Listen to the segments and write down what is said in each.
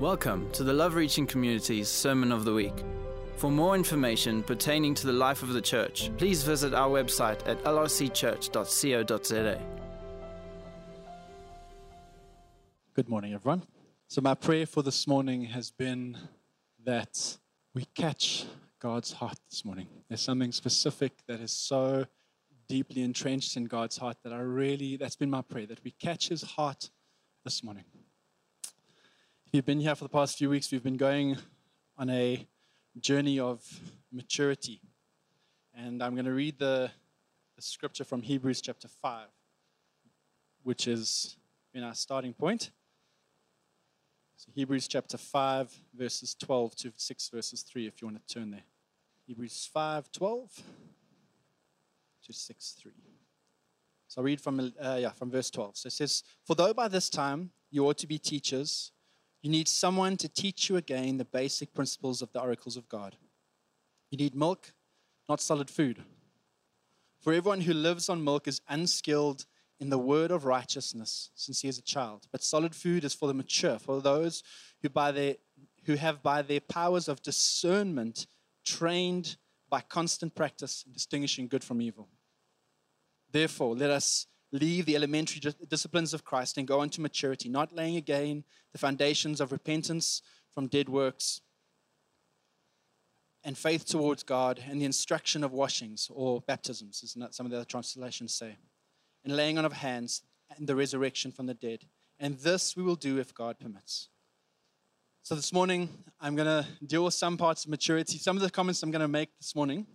Welcome to the Love Reaching Community's Sermon of the Week. For more information pertaining to the life of the church, please visit our website at lrcchurch.co.za. Good morning, everyone. So, my prayer for this morning has been that we catch God's heart this morning. There's something specific that is so deeply entrenched in God's heart that I really, that's been my prayer, that we catch His heart this morning. If you've been here for the past few weeks, we've been going on a journey of maturity. And I'm going to read the, the scripture from Hebrews chapter 5, which is in our starting point. So Hebrews chapter 5, verses 12 to 6, verses 3, if you want to turn there. Hebrews 5, 12 to 6, 3. So I'll read from, uh, yeah, from verse 12. So it says, For though by this time you ought to be teachers, you need someone to teach you again the basic principles of the oracles of God. You need milk, not solid food. For everyone who lives on milk is unskilled in the word of righteousness since he is a child. But solid food is for the mature, for those who, by their, who have by their powers of discernment trained by constant practice in distinguishing good from evil. Therefore, let us leave the elementary disciplines of Christ and go on to maturity, not laying again the foundations of repentance from dead works and faith towards God and the instruction of washings or baptisms, as some of the other translations say, and laying on of hands and the resurrection from the dead. And this we will do if God permits. So this morning, I'm going to deal with some parts of maturity. Some of the comments I'm going to make this morning,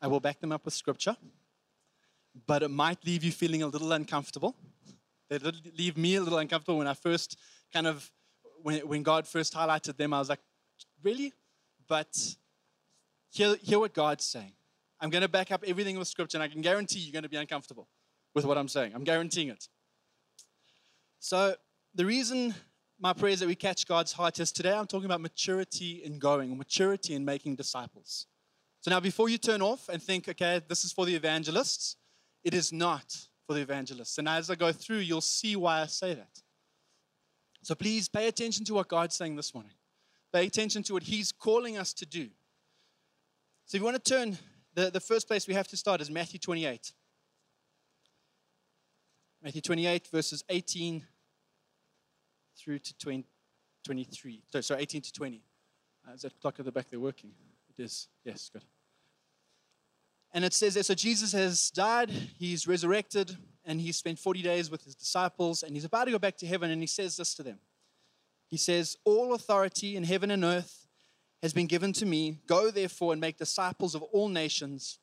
I will back them up with scripture but it might leave you feeling a little uncomfortable. They leave me a little uncomfortable when I first kind of, when, when God first highlighted them, I was like, really? But hear, hear what God's saying. I'm going to back up everything with scripture, and I can guarantee you're going to be uncomfortable with what I'm saying. I'm guaranteeing it. So, the reason my prayer is that we catch God's heart is today I'm talking about maturity in going, maturity in making disciples. So, now before you turn off and think, okay, this is for the evangelists, it is not for the evangelists. And as I go through, you'll see why I say that. So please pay attention to what God's saying this morning. Pay attention to what He's calling us to do. So if you want to turn, the, the first place we have to start is Matthew 28. Matthew 28, verses 18 through to 20, 23. Sorry, 18 to 20. Uh, is that clock at the back there working? It is. Yes, good. And it says there, so Jesus has died, he's resurrected, and he spent 40 days with his disciples, and he's about to go back to heaven, and he says this to them. He says, All authority in heaven and earth has been given to me. Go therefore and make disciples of all nations,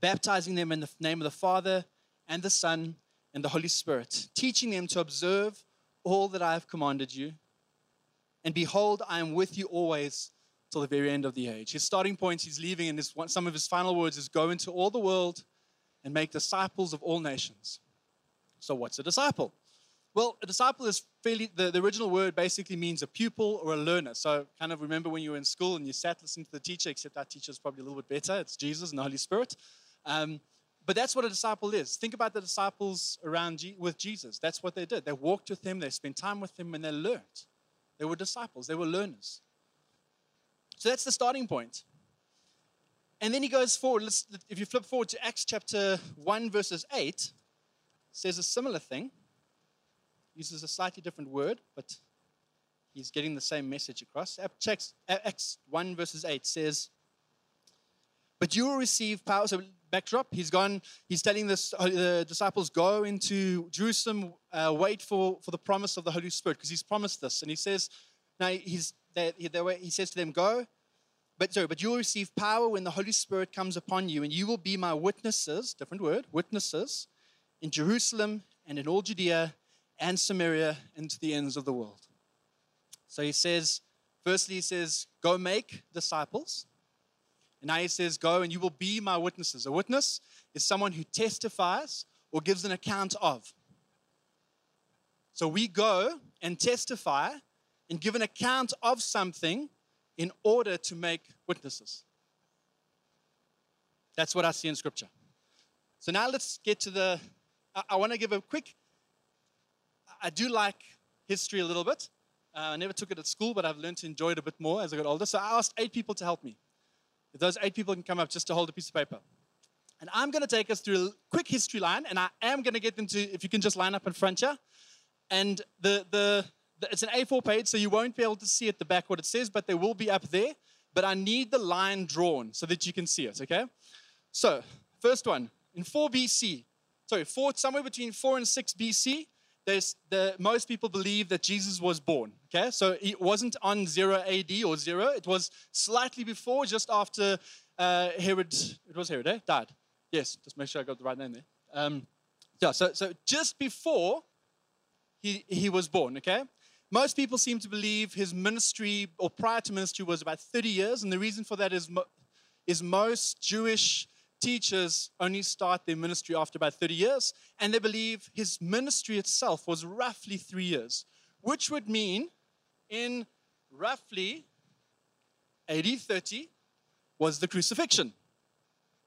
baptizing them in the name of the Father and the Son and the Holy Spirit, teaching them to observe all that I have commanded you. And behold, I am with you always till the very end of the age. His starting point, he's leaving, and his, some of his final words is go into all the world and make disciples of all nations. So, what's a disciple? Well, a disciple is fairly, the, the original word basically means a pupil or a learner. So, kind of remember when you were in school and you sat listening to the teacher, except that teacher is probably a little bit better. It's Jesus and the Holy Spirit. Um, but that's what a disciple is. Think about the disciples around G- with Jesus. That's what they did. They walked with him, they spent time with him, and they learned. They were disciples, they were learners. So that's the starting point. And then he goes forward. Let's, if you flip forward to Acts chapter 1, verses 8, says a similar thing. Uses a slightly different word, but he's getting the same message across. Acts 1, verses 8 says, But you will receive power. So, backdrop, he's gone, he's telling this, the disciples, go into Jerusalem, uh, wait for, for the promise of the Holy Spirit, because he's promised this. And he says, now he's they, they, he says to them, Go, but sorry, but you will receive power when the Holy Spirit comes upon you, and you will be my witnesses, different word, witnesses, in Jerusalem and in all Judea and Samaria and to the ends of the world. So he says, firstly, he says, Go make disciples. And now he says, Go and you will be my witnesses. A witness is someone who testifies or gives an account of. So we go and testify and give an account of something in order to make witnesses. That's what I see in Scripture. So now let's get to the. I, I want to give a quick. I do like history a little bit. Uh, I never took it at school, but I've learned to enjoy it a bit more as I got older. So I asked eight people to help me. If those eight people can come up just to hold a piece of paper. And I'm going to take us through a quick history line, and I am going to get them to, if you can just line up in front here. And the, the, the, it's an A4 page, so you won't be able to see at the back what it says, but they will be up there. But I need the line drawn so that you can see it, okay? So, first one, in 4 BC, sorry, four, somewhere between 4 and 6 BC, there's the, most people believe that Jesus was born. Okay, so it wasn't on 0 AD or 0. It was slightly before, just after uh, Herod, it was Herod, eh? Died. Yes, just make sure I got the right name there. Um, yeah, so, so just before he, he was born, okay? Most people seem to believe his ministry or prior to ministry was about 30 years, and the reason for that is, is most Jewish teachers only start their ministry after about 30 years, and they believe his ministry itself was roughly three years, which would mean in roughly AD 30 was the crucifixion.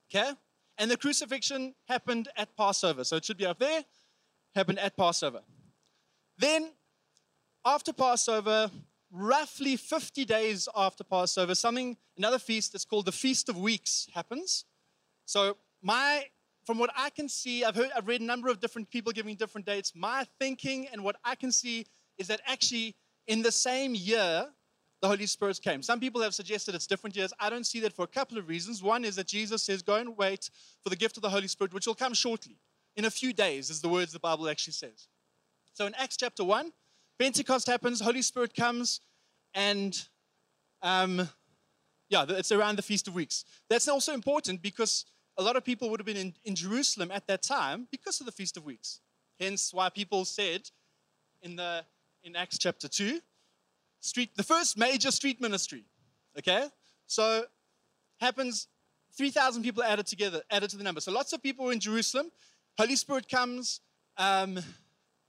Okay? And the crucifixion happened at Passover. So it should be up there, happened at Passover. Then, after Passover, roughly 50 days after Passover, something, another feast that's called the Feast of Weeks happens. So my from what I can see, I've heard I've read a number of different people giving different dates. My thinking and what I can see is that actually in the same year the Holy Spirit came. Some people have suggested it's different years. I don't see that for a couple of reasons. One is that Jesus says, Go and wait for the gift of the Holy Spirit, which will come shortly. In a few days, is the words the Bible actually says. So in Acts chapter 1, Pentecost happens, Holy Spirit comes, and um, yeah, it's around the Feast of Weeks. That's also important because a lot of people would have been in, in Jerusalem at that time because of the Feast of Weeks. Hence why people said in, the, in Acts chapter 2, street, the first major street ministry, okay? So happens, 3,000 people added together, added to the number. So lots of people were in Jerusalem. Holy Spirit comes. Um,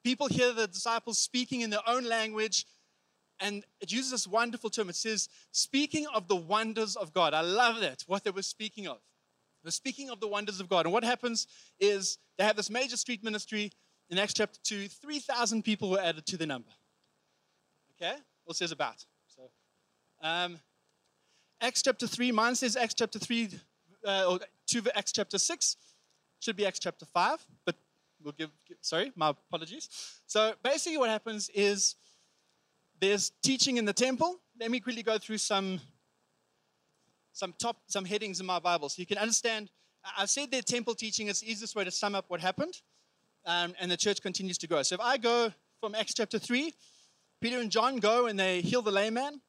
people hear the disciples speaking in their own language. And it uses this wonderful term. It says, speaking of the wonders of God. I love that, what they were speaking of. They're speaking of the wonders of God. And what happens is they have this major street ministry in Acts chapter 2. 3,000 people were added to the number. Okay? What says about? So, um, Acts chapter 3, mine says Acts chapter 3, uh, or 2 Acts chapter 6. Should be Acts chapter 5, but we'll give, give, sorry, my apologies. So basically, what happens is there's teaching in the temple. Let me quickly go through some some top some headings in my Bible so you can understand. I've said that temple teaching is the easiest way to sum up what happened, um, and the church continues to grow. So if I go from Acts chapter three, Peter and John go and they heal the lame man,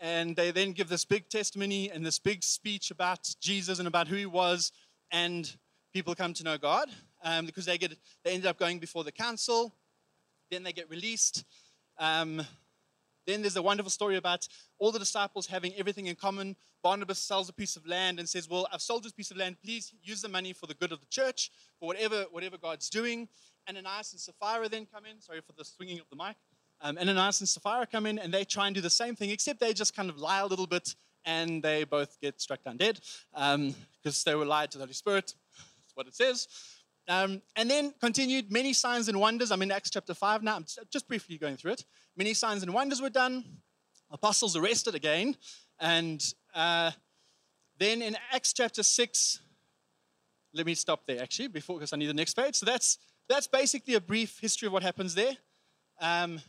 and they then give this big testimony and this big speech about Jesus and about who he was, and people come to know God um, because they get they ended up going before the council, then they get released. Um, then there's a wonderful story about all the disciples having everything in common. Barnabas sells a piece of land and says, Well, I've sold this piece of land. Please use the money for the good of the church, for whatever, whatever God's doing. Ananias and Sapphira then come in. Sorry for the swinging of the mic. Um, Ananias and Sapphira come in and they try and do the same thing, except they just kind of lie a little bit and they both get struck down dead because um, they were lied to the Holy Spirit. That's what it says. Um, and then continued many signs and wonders. I'm in Acts chapter 5 now. I'm just briefly going through it. Many signs and wonders were done. Apostles arrested again. And uh, then in Acts chapter 6, let me stop there actually, before because I need the next page. So that's, that's basically a brief history of what happens there um,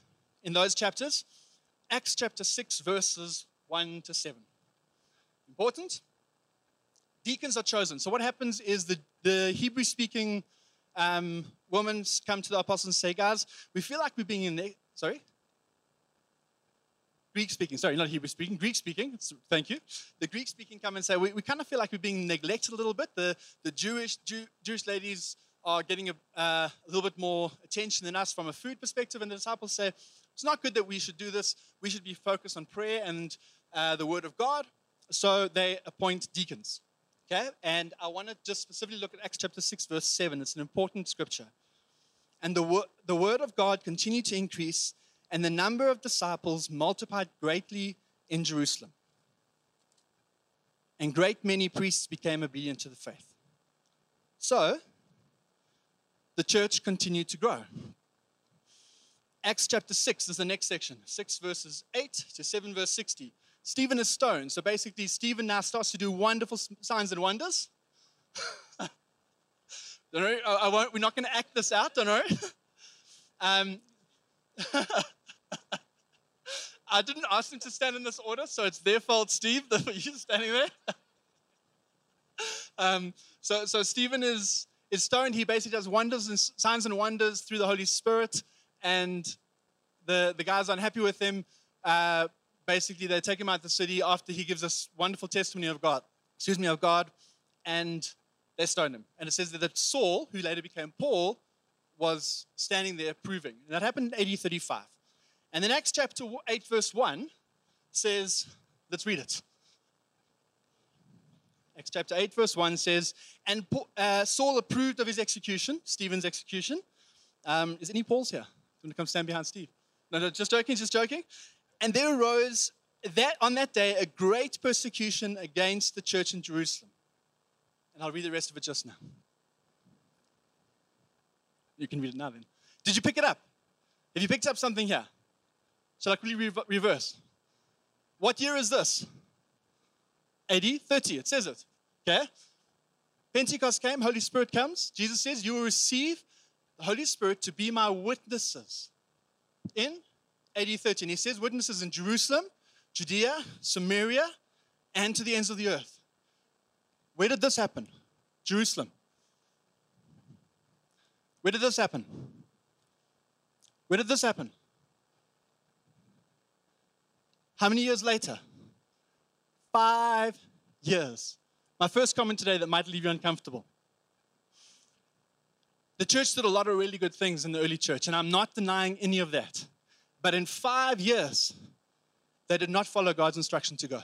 in those chapters. Acts chapter 6, verses 1 to 7. Important deacons are chosen. So what happens is the, the Hebrew speaking um, women come to the apostles and say, guys, we feel like we're being in there. Sorry? Greek speaking, sorry, not Hebrew speaking, Greek speaking, thank you. The Greek speaking come and say, we, we kind of feel like we're being neglected a little bit. The, the Jewish, Jew, Jewish ladies are getting a, uh, a little bit more attention than us from a food perspective. And the disciples say, it's not good that we should do this. We should be focused on prayer and uh, the word of God. So they appoint deacons. Okay? And I want to just specifically look at Acts chapter 6, verse 7. It's an important scripture. And the, wor- the word of God continued to increase, and the number of disciples multiplied greatly in Jerusalem. And great many priests became obedient to the faith. So, the church continued to grow. Acts chapter 6 is the next section, 6 verses 8 to 7 verse 60. Stephen is stoned. So basically, Stephen now starts to do wonderful signs and wonders. don't know, I won't, we're not going to act this out, don't know. Um, I didn't ask them to stand in this order, so it's their fault, Steve, that you're standing there. um, so, so Stephen is, is stoned. He basically does wonders and signs and wonders through the Holy Spirit, and the, the guys are unhappy with him. Uh, basically, they take him out of the city after he gives us wonderful testimony of God, excuse me, of God, and they stone him. And it says that Saul, who later became Paul, was standing there proving. And that happened in AD 35. And then Acts chapter 8, verse 1 says, let's read it. Acts chapter 8, verse 1 says, And uh, Saul approved of his execution, Stephen's execution. Um, is any Paul's here? Going to come stand behind Steve? No, no, just joking, just joking. And there arose that on that day a great persecution against the church in Jerusalem. And I'll read the rest of it just now. You can read it now then. Did you pick it up? Have you picked up something here? Shall I quickly re- reverse? What year is this? AD 30, it says it. Okay? Pentecost came, Holy Spirit comes. Jesus says, You will receive the Holy Spirit to be my witnesses in AD 30. And he says, Witnesses in Jerusalem, Judea, Samaria, and to the ends of the earth. Where did this happen? Jerusalem. Where did this happen? Where did this happen? How many years later? Five years. My first comment today that might leave you uncomfortable. The church did a lot of really good things in the early church, and I'm not denying any of that. But in five years, they did not follow God's instruction to go.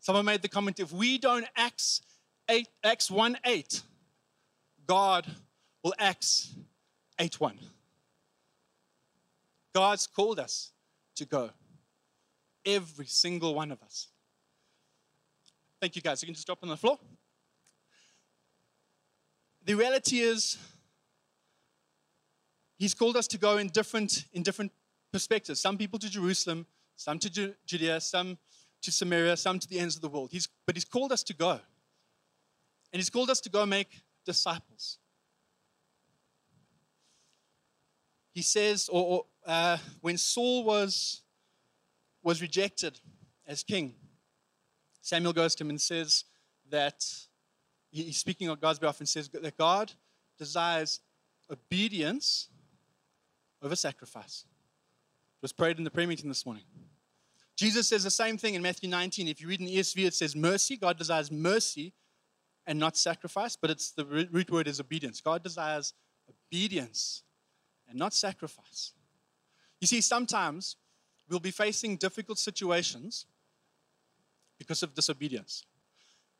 Someone made the comment if we don't Acts, 8, Acts 1 8, God will Acts 8 1. God's called us to go. Every single one of us. Thank you, guys. You can just drop on the floor. The reality is, He's called us to go in different, in different perspectives. Some people to Jerusalem, some to Judea, some to Samaria, some to the ends of the world. He's, but He's called us to go. And He's called us to go make disciples. He says, or, or uh, when Saul was, was rejected as king, Samuel goes to him and says that he's speaking on God's behalf and says that God desires obedience over sacrifice. It was prayed in the prayer meeting this morning. Jesus says the same thing in Matthew 19. If you read in the ESV, it says mercy. God desires mercy and not sacrifice, but it's the root word is obedience. God desires obedience and not sacrifice. You see, sometimes we'll be facing difficult situations because of disobedience.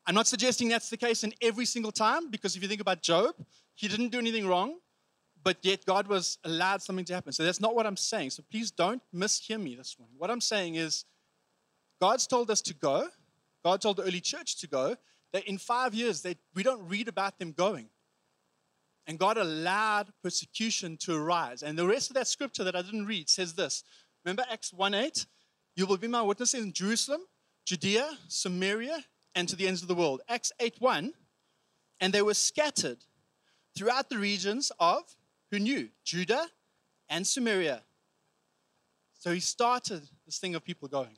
I'm not suggesting that's the case in every single time, because if you think about Job, he didn't do anything wrong, but yet God was allowed something to happen. So that's not what I'm saying. So please don't mishear me this morning. What I'm saying is, God's told us to go. God told the early church to go. That in five years, they, we don't read about them going. And God allowed persecution to arise. And the rest of that scripture that I didn't read says this. Remember Acts 1 8? You will be my witnesses in Jerusalem, Judea, Samaria, and to the ends of the world. Acts 8 1. And they were scattered throughout the regions of who knew? Judah and Samaria. So he started this thing of people going.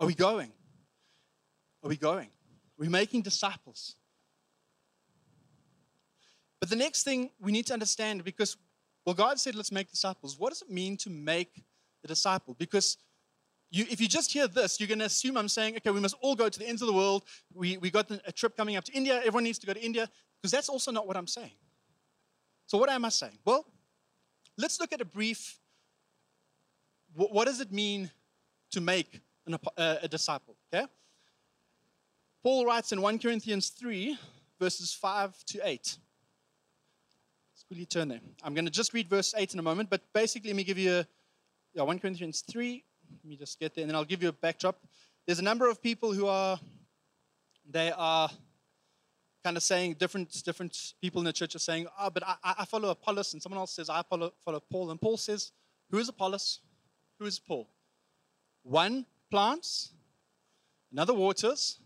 Are we going? Are we going? Are We're making disciples. But the next thing we need to understand, because, well, God said, let's make disciples. What does it mean to make a disciple? Because you, if you just hear this, you're going to assume I'm saying, okay, we must all go to the ends of the world. We, we got a trip coming up to India. Everyone needs to go to India. Because that's also not what I'm saying. So, what am I saying? Well, let's look at a brief what, what does it mean to make an, a disciple? Okay? Paul writes in 1 Corinthians 3, verses 5 to 8. Let's quickly turn there. I'm going to just read verse 8 in a moment, but basically, let me give you a, yeah, 1 Corinthians 3. Let me just get there, and then I'll give you a backdrop. There's a number of people who are, they are kind of saying different different people in the church are saying, oh, but I, I follow Apollos, and someone else says I follow, follow Paul, and Paul says, who is Apollos? Who is Paul? One plants, another waters,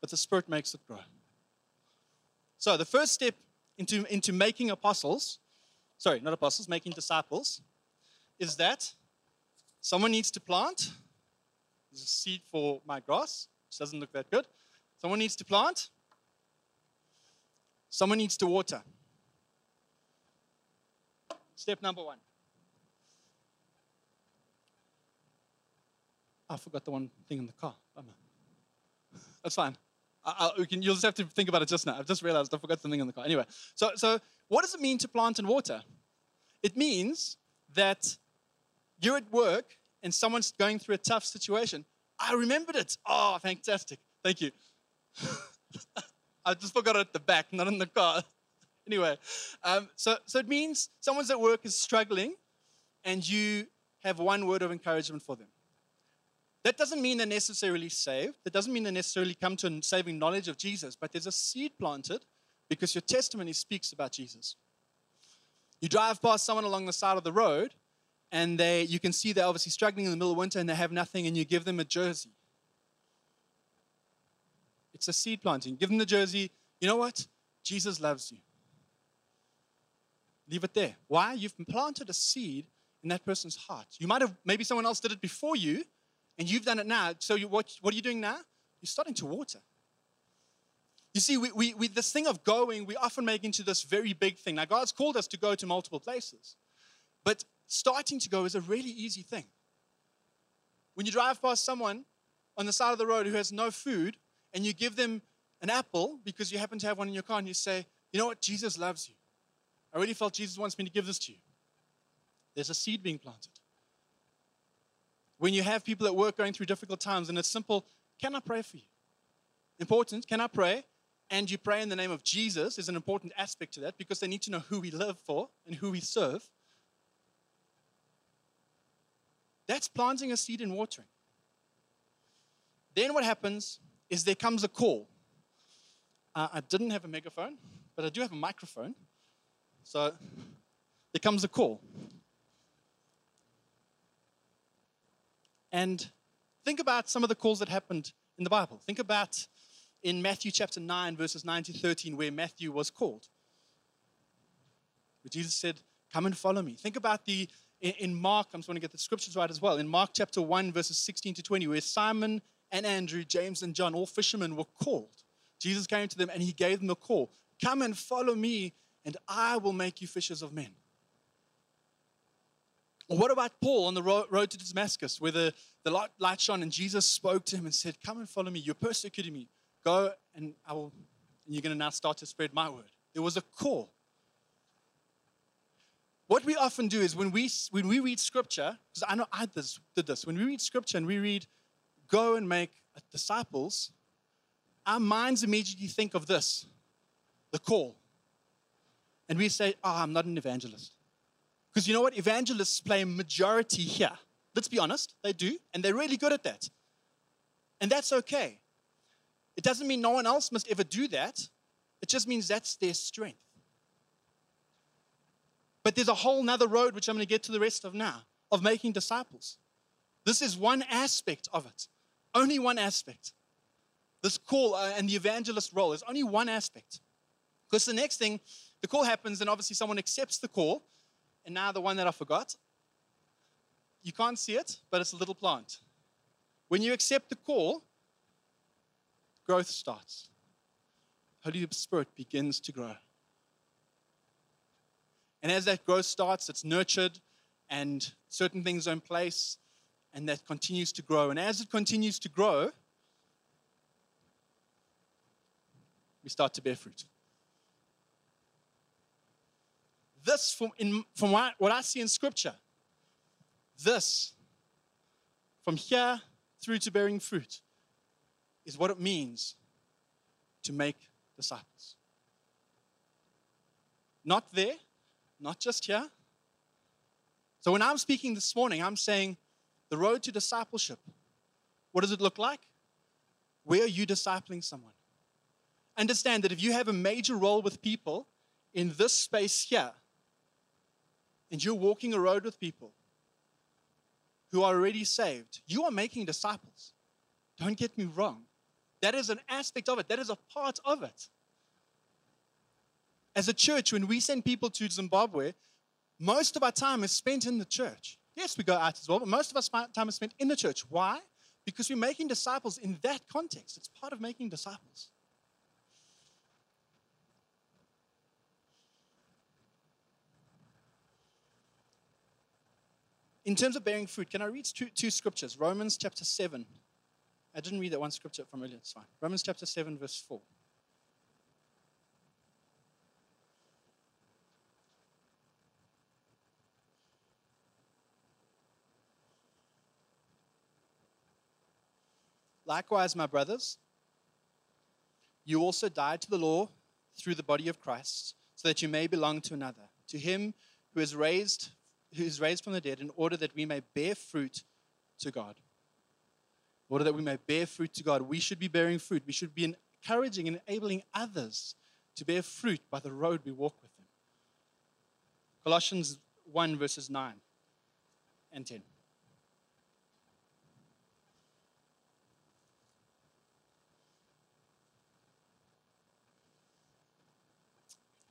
but the Spirit makes it grow. So the first step into, into making apostles, sorry, not apostles, making disciples, is that someone needs to plant. There's a seed for my grass, which doesn't look that good. Someone needs to plant. Someone needs to water. Step number one. I forgot the one thing in the car. That's fine. I, I, can, you'll just have to think about it just now. I've just realized I forgot something in the car. Anyway, so, so what does it mean to plant and water? It means that you're at work and someone's going through a tough situation. I remembered it. Oh, fantastic. Thank you. I just forgot it at the back, not in the car. anyway, um, so, so it means someone's at work is struggling and you have one word of encouragement for them. That doesn't mean they're necessarily saved. That doesn't mean they necessarily come to a saving knowledge of Jesus, but there's a seed planted because your testimony speaks about Jesus. You drive past someone along the side of the road, and they, you can see they're obviously struggling in the middle of winter and they have nothing, and you give them a jersey. It's a seed planting. Give them the jersey. You know what? Jesus loves you. Leave it there. Why? You've planted a seed in that person's heart. You might have, maybe someone else did it before you, and you've done it now. So you, what, what are you doing now? You're starting to water. You see, we, we, we, this thing of going, we often make into this very big thing. Now, God's called us to go to multiple places, but starting to go is a really easy thing. When you drive past someone on the side of the road who has no food, and you give them an apple because you happen to have one in your car, and you say, You know what? Jesus loves you. I really felt Jesus wants me to give this to you. There's a seed being planted. When you have people at work going through difficult times and it's simple, can I pray for you? Important, can I pray? And you pray in the name of Jesus is an important aspect to that because they need to know who we live for and who we serve. That's planting a seed and watering. Then what happens is there comes a call. Uh, I didn't have a megaphone, but I do have a microphone. So there comes a call. And think about some of the calls that happened in the Bible. Think about in Matthew chapter 9, verses 9 to 13, where Matthew was called. Where Jesus said, Come and follow me. Think about the in Mark, I'm just going to get the scriptures right as well. In Mark chapter 1, verses 16 to 20, where Simon and Andrew, James and John, all fishermen, were called. Jesus came to them and he gave them a call Come and follow me, and I will make you fishers of men. What about Paul on the road to Damascus, where the, the light, light shone and Jesus spoke to him and said, Come and follow me. You're persecuting me. Go and I will, and you're going to now start to spread my word. There was a call. What we often do is when we, when we read scripture, because I know I did this, when we read scripture and we read, go and make disciples, our minds immediately think of this the call. And we say, Oh, I'm not an evangelist. Because you know what? Evangelists play a majority here. Let's be honest, they do, and they're really good at that. And that's okay. It doesn't mean no one else must ever do that, it just means that's their strength. But there's a whole nother road, which I'm going to get to the rest of now, of making disciples. This is one aspect of it, only one aspect. This call uh, and the evangelist role is only one aspect. Because the next thing, the call happens, and obviously someone accepts the call, and now the one that I forgot. You can't see it, but it's a little plant. When you accept the call, growth starts. Holy Spirit begins to grow. And as that growth starts, it's nurtured and certain things are in place and that continues to grow. And as it continues to grow, we start to bear fruit. this, from, in, from what, what I see in Scripture, this, from here through to bearing fruit, is what it means to make disciples. Not there, not just here. So when I'm speaking this morning, I'm saying the road to discipleship. What does it look like? Where are you discipling someone? understand that if you have a major role with people in this space here, and you're walking a road with people who are already saved, you are making disciples. Don't get me wrong. That is an aspect of it, that is a part of it. As a church, when we send people to Zimbabwe, most of our time is spent in the church. Yes, we go out as well, but most of our time is spent in the church. Why? Because we're making disciples in that context. It's part of making disciples. In terms of bearing fruit, can I read two, two scriptures? Romans chapter 7. I didn't read that one scripture from earlier, it's fine. Romans chapter 7, verse 4. Likewise, my brothers, you also died to the law through the body of Christ, so that you may belong to another, to him who is raised who is raised from the dead, in order that we may bear fruit to God. In order that we may bear fruit to God. We should be bearing fruit. We should be encouraging and enabling others to bear fruit by the road we walk with them. Colossians 1, verses 9 and 10.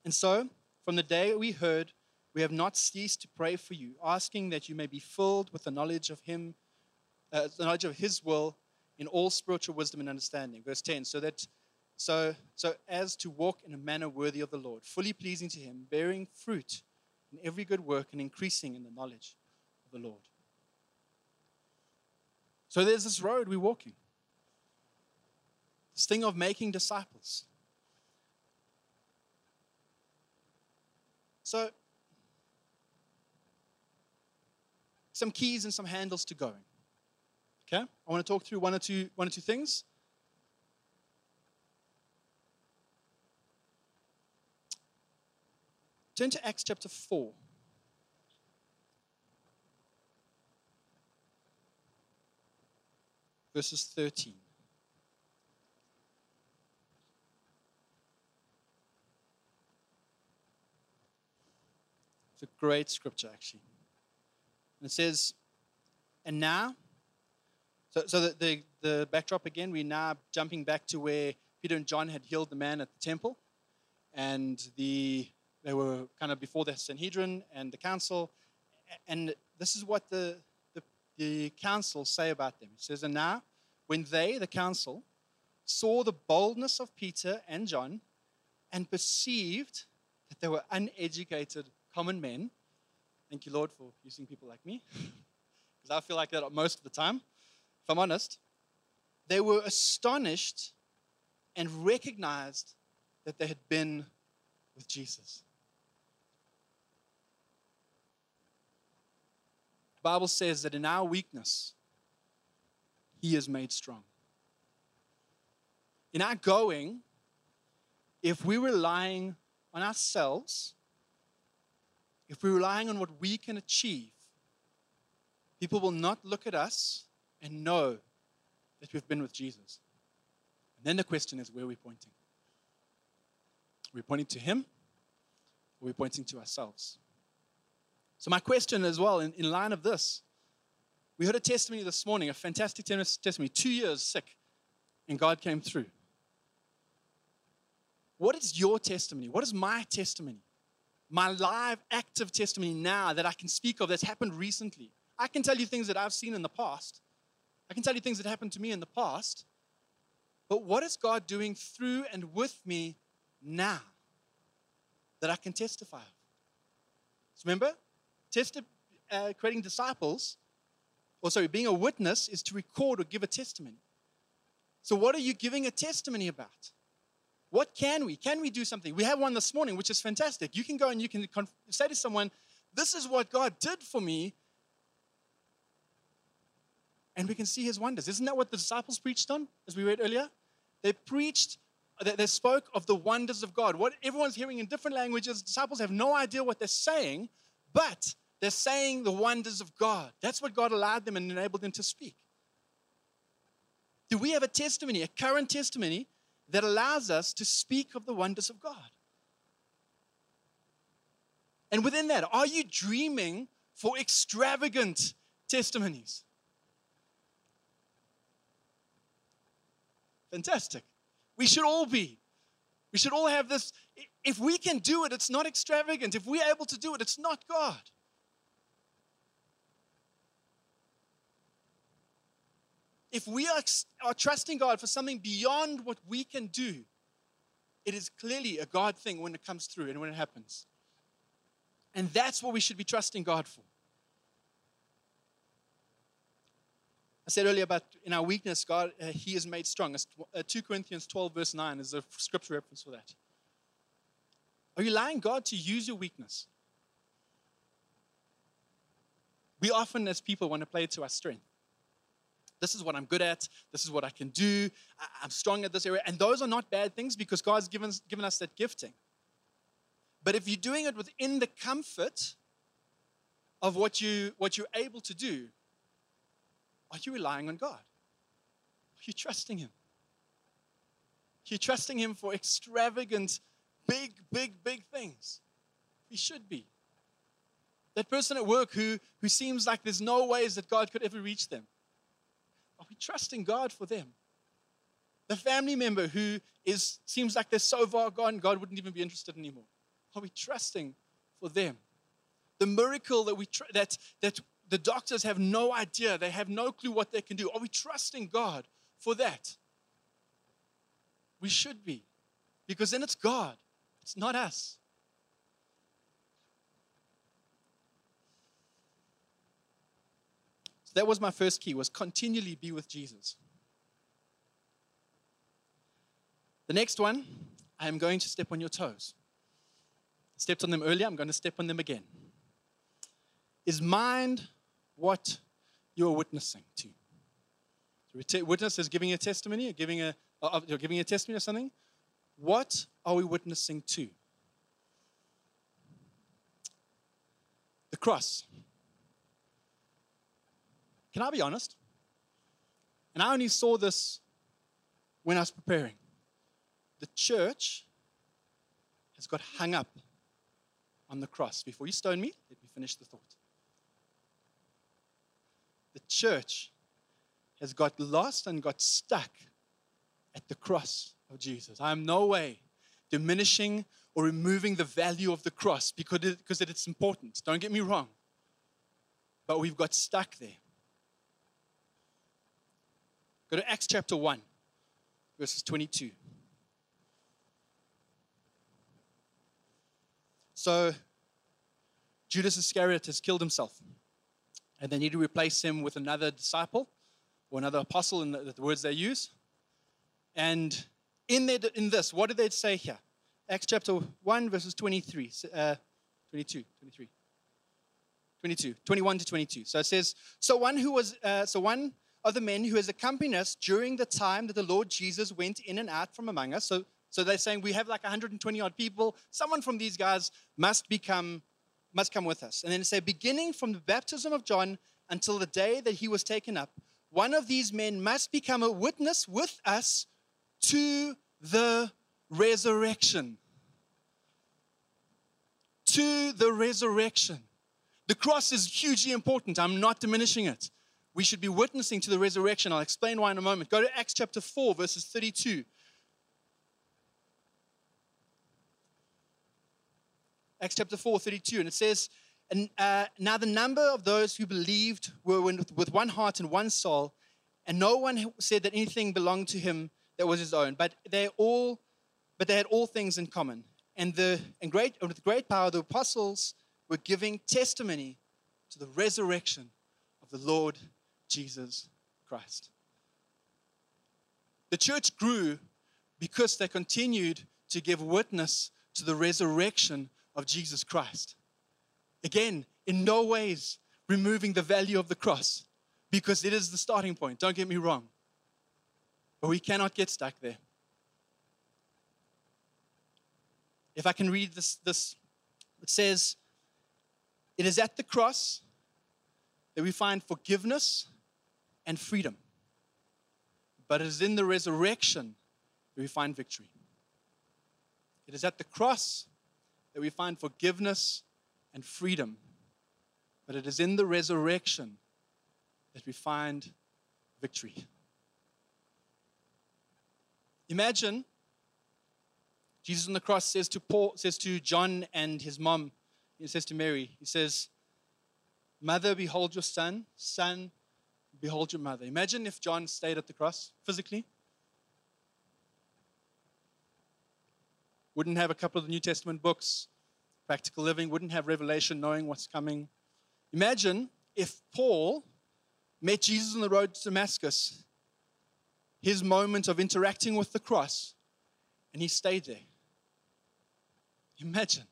And so, from the day we heard, we have not ceased to pray for you, asking that you may be filled with the knowledge of Him, uh, the knowledge of His will in all spiritual wisdom and understanding. Verse 10. So that so so as to walk in a manner worthy of the Lord, fully pleasing to Him, bearing fruit in every good work and increasing in the knowledge of the Lord. So there's this road we're walking. This thing of making disciples. So some keys and some handles to going. Okay? I want to talk through one or two, one or two things. Turn to Acts chapter 4. Verses 13. A great scripture, actually. And it says, and now, so, so the, the, the backdrop again, we're now jumping back to where Peter and John had healed the man at the temple. And the, they were kind of before the Sanhedrin and the council. And this is what the, the, the council say about them. It says, And now, when they, the council, saw the boldness of Peter and John and perceived that they were uneducated common men, Thank you, Lord, for using people like me, because I feel like that most of the time, if I'm honest. They were astonished and recognized that they had been with Jesus. The Bible says that in our weakness, He is made strong. In our going, if we're relying on ourselves, if we're relying on what we can achieve, people will not look at us and know that we've been with Jesus. And then the question is where are we pointing? Are we pointing to Him or are we pointing to ourselves? So, my question as well, in, in line of this, we heard a testimony this morning, a fantastic testimony, two years sick, and God came through. What is your testimony? What is my testimony? My live, active testimony now that I can speak of that's happened recently. I can tell you things that I've seen in the past. I can tell you things that happened to me in the past. But what is God doing through and with me now that I can testify of? So remember, testi- uh, creating disciples, or sorry, being a witness is to record or give a testimony. So, what are you giving a testimony about? What can we? Can we do something? We have one this morning, which is fantastic. You can go and you can say to someone, This is what God did for me. And we can see his wonders. Isn't that what the disciples preached on, as we read earlier? They preached, they spoke of the wonders of God. What everyone's hearing in different languages, disciples have no idea what they're saying, but they're saying the wonders of God. That's what God allowed them and enabled them to speak. Do we have a testimony, a current testimony that allows us to speak of the wonders of God. And within that, are you dreaming for extravagant testimonies? Fantastic. We should all be. We should all have this. If we can do it, it's not extravagant. If we're able to do it, it's not God. If we are, are trusting God for something beyond what we can do, it is clearly a God thing when it comes through and when it happens. And that's what we should be trusting God for. I said earlier about in our weakness, God, uh, He is made strong. Uh, 2 Corinthians 12, verse 9 is a scripture reference for that. Are you allowing God to use your weakness? We often, as people, want to play to our strength. This is what I'm good at. This is what I can do. I'm strong at this area. And those are not bad things because God's given, given us that gifting. But if you're doing it within the comfort of what, you, what you're able to do, are you relying on God? Are you trusting Him? Are you trusting Him for extravagant, big, big, big things? We should be. That person at work who, who seems like there's no ways that God could ever reach them. Are we trusting God for them? The family member who is seems like they're so far gone, God wouldn't even be interested anymore. Are we trusting for them? The miracle that we tr- that that the doctors have no idea, they have no clue what they can do. Are we trusting God for that? We should be. Because then it's God, it's not us. That was my first key was continually be with Jesus. The next one, I am going to step on your toes. stepped on them earlier, I'm going to step on them again. Is mind what you're witnessing to. So witness is giving a testimony or giving a, uh, uh, or giving a testimony or something. What are we witnessing to? The cross. Can I be honest? And I only saw this when I was preparing. The church has got hung up on the cross. Before you stone me, let me finish the thought the church has got lost and got stuck at the cross of Jesus. I am no way diminishing or removing the value of the cross because, it, because it's important. Don't get me wrong. But we've got stuck there. Go to Acts chapter 1, verses 22. So, Judas Iscariot has killed himself and they need to replace him with another disciple or another apostle in the, the words they use. And in, their, in this, what did they say here? Acts chapter 1, verses 23, uh, 22, 23. 22, 21 to 22. So it says, so one who was, uh, so one of the men who has accompanied us during the time that the Lord Jesus went in and out from among us. So, so they're saying we have like 120 odd people. Someone from these guys must become must come with us. And then it said, beginning from the baptism of John until the day that he was taken up, one of these men must become a witness with us to the resurrection. To the resurrection. The cross is hugely important. I'm not diminishing it. We should be witnessing to the resurrection. I'll explain why in a moment. Go to Acts chapter 4, verses 32. Acts chapter 4, 32, and it says, and, uh, Now the number of those who believed were with one heart and one soul, and no one said that anything belonged to him that was his own, but they all, but they had all things in common. And the and great with great power, the apostles were giving testimony to the resurrection of the Lord Jesus Christ. The church grew because they continued to give witness to the resurrection of Jesus Christ. Again, in no ways removing the value of the cross because it is the starting point. Don't get me wrong. But we cannot get stuck there. If I can read this, this it says, It is at the cross that we find forgiveness and freedom. But it is in the resurrection that we find victory. It is at the cross that we find forgiveness and freedom. But it is in the resurrection that we find victory. Imagine Jesus on the cross says to Paul, says to John and his mom, he says to Mary, he says, Mother, behold your son, son, behold your mother. Imagine if John stayed at the cross physically. Wouldn't have a couple of the New Testament books, practical living, wouldn't have revelation, knowing what's coming. Imagine if Paul met Jesus on the road to Damascus, his moment of interacting with the cross, and he stayed there. Imagine.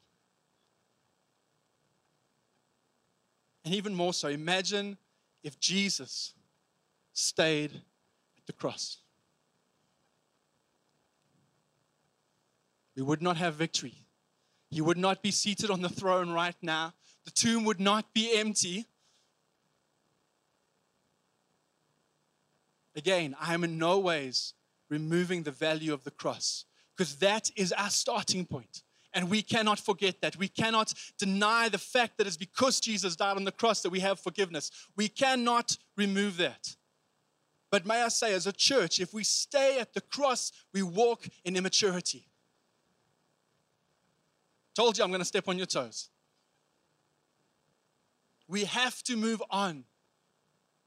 And even more so, imagine if Jesus stayed at the cross. We would not have victory. He would not be seated on the throne right now. The tomb would not be empty. Again, I am in no ways removing the value of the cross because that is our starting point. And we cannot forget that. We cannot deny the fact that it's because Jesus died on the cross that we have forgiveness. We cannot remove that. But may I say, as a church, if we stay at the cross, we walk in immaturity. Told you I'm going to step on your toes. We have to move on.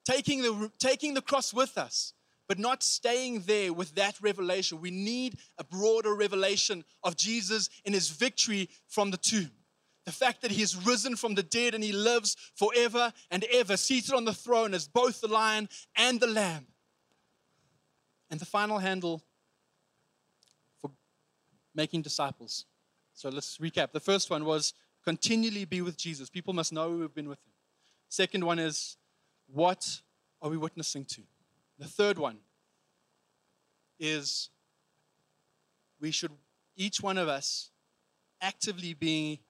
Taking the, taking the cross with us, but not staying there with that revelation. We need a broader revelation of Jesus in his victory from the tomb. The fact that he is risen from the dead and he lives forever and ever, seated on the throne as both the lion and the lamb. And the final handle for making disciples. So let's recap. The first one was continually be with Jesus. People must know we've been with him. Second one is what are we witnessing to? The third one is we should, each one of us, actively be,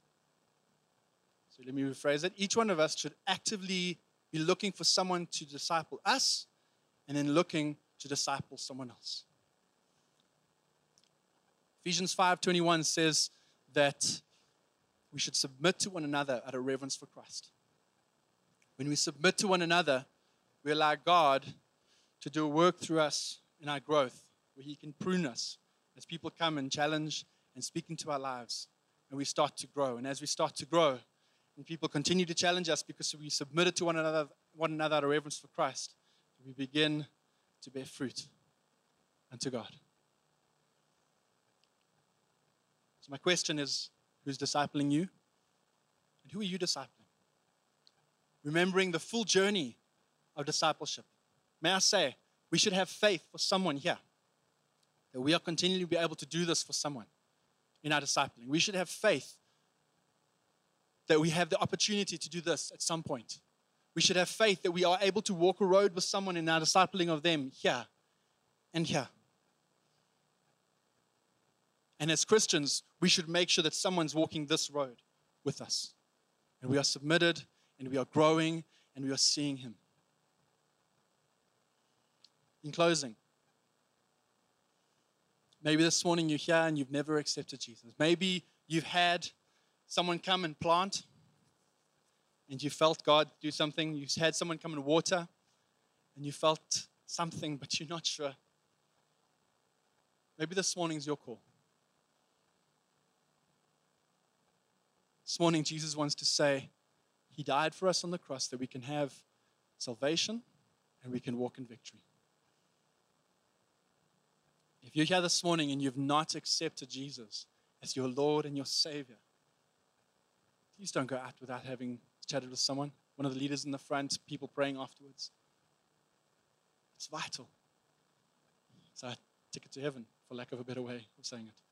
so let me rephrase it, each one of us should actively be looking for someone to disciple us and then looking to disciple someone else. Ephesians 5:21 says that we should submit to one another out of reverence for Christ. When we submit to one another, we allow God to do a work through us in our growth, where He can prune us as people come and challenge and speak into our lives, and we start to grow. And as we start to grow, and people continue to challenge us because we submitted to one another, one another out of reverence for Christ, we begin to bear fruit unto God. So, my question is who's discipling you? And who are you discipling? Remembering the full journey of discipleship. May I say, we should have faith for someone here. That we are continually be able to do this for someone in our discipling. We should have faith that we have the opportunity to do this at some point. We should have faith that we are able to walk a road with someone in our discipling of them here and here. And as Christians, we should make sure that someone's walking this road with us. And we are submitted and we are growing and we are seeing Him. In closing, maybe this morning you're here and you've never accepted Jesus. Maybe you've had someone come and plant and you felt God do something. You've had someone come and water and you felt something, but you're not sure. Maybe this morning's your call. This morning, Jesus wants to say, He died for us on the cross that we can have salvation and we can walk in victory. If you're here this morning and you've not accepted Jesus as your Lord and your Savior, please don't go out without having chatted with someone, one of the leaders in the front, people praying afterwards. It's vital. It's our ticket to heaven, for lack of a better way of saying it.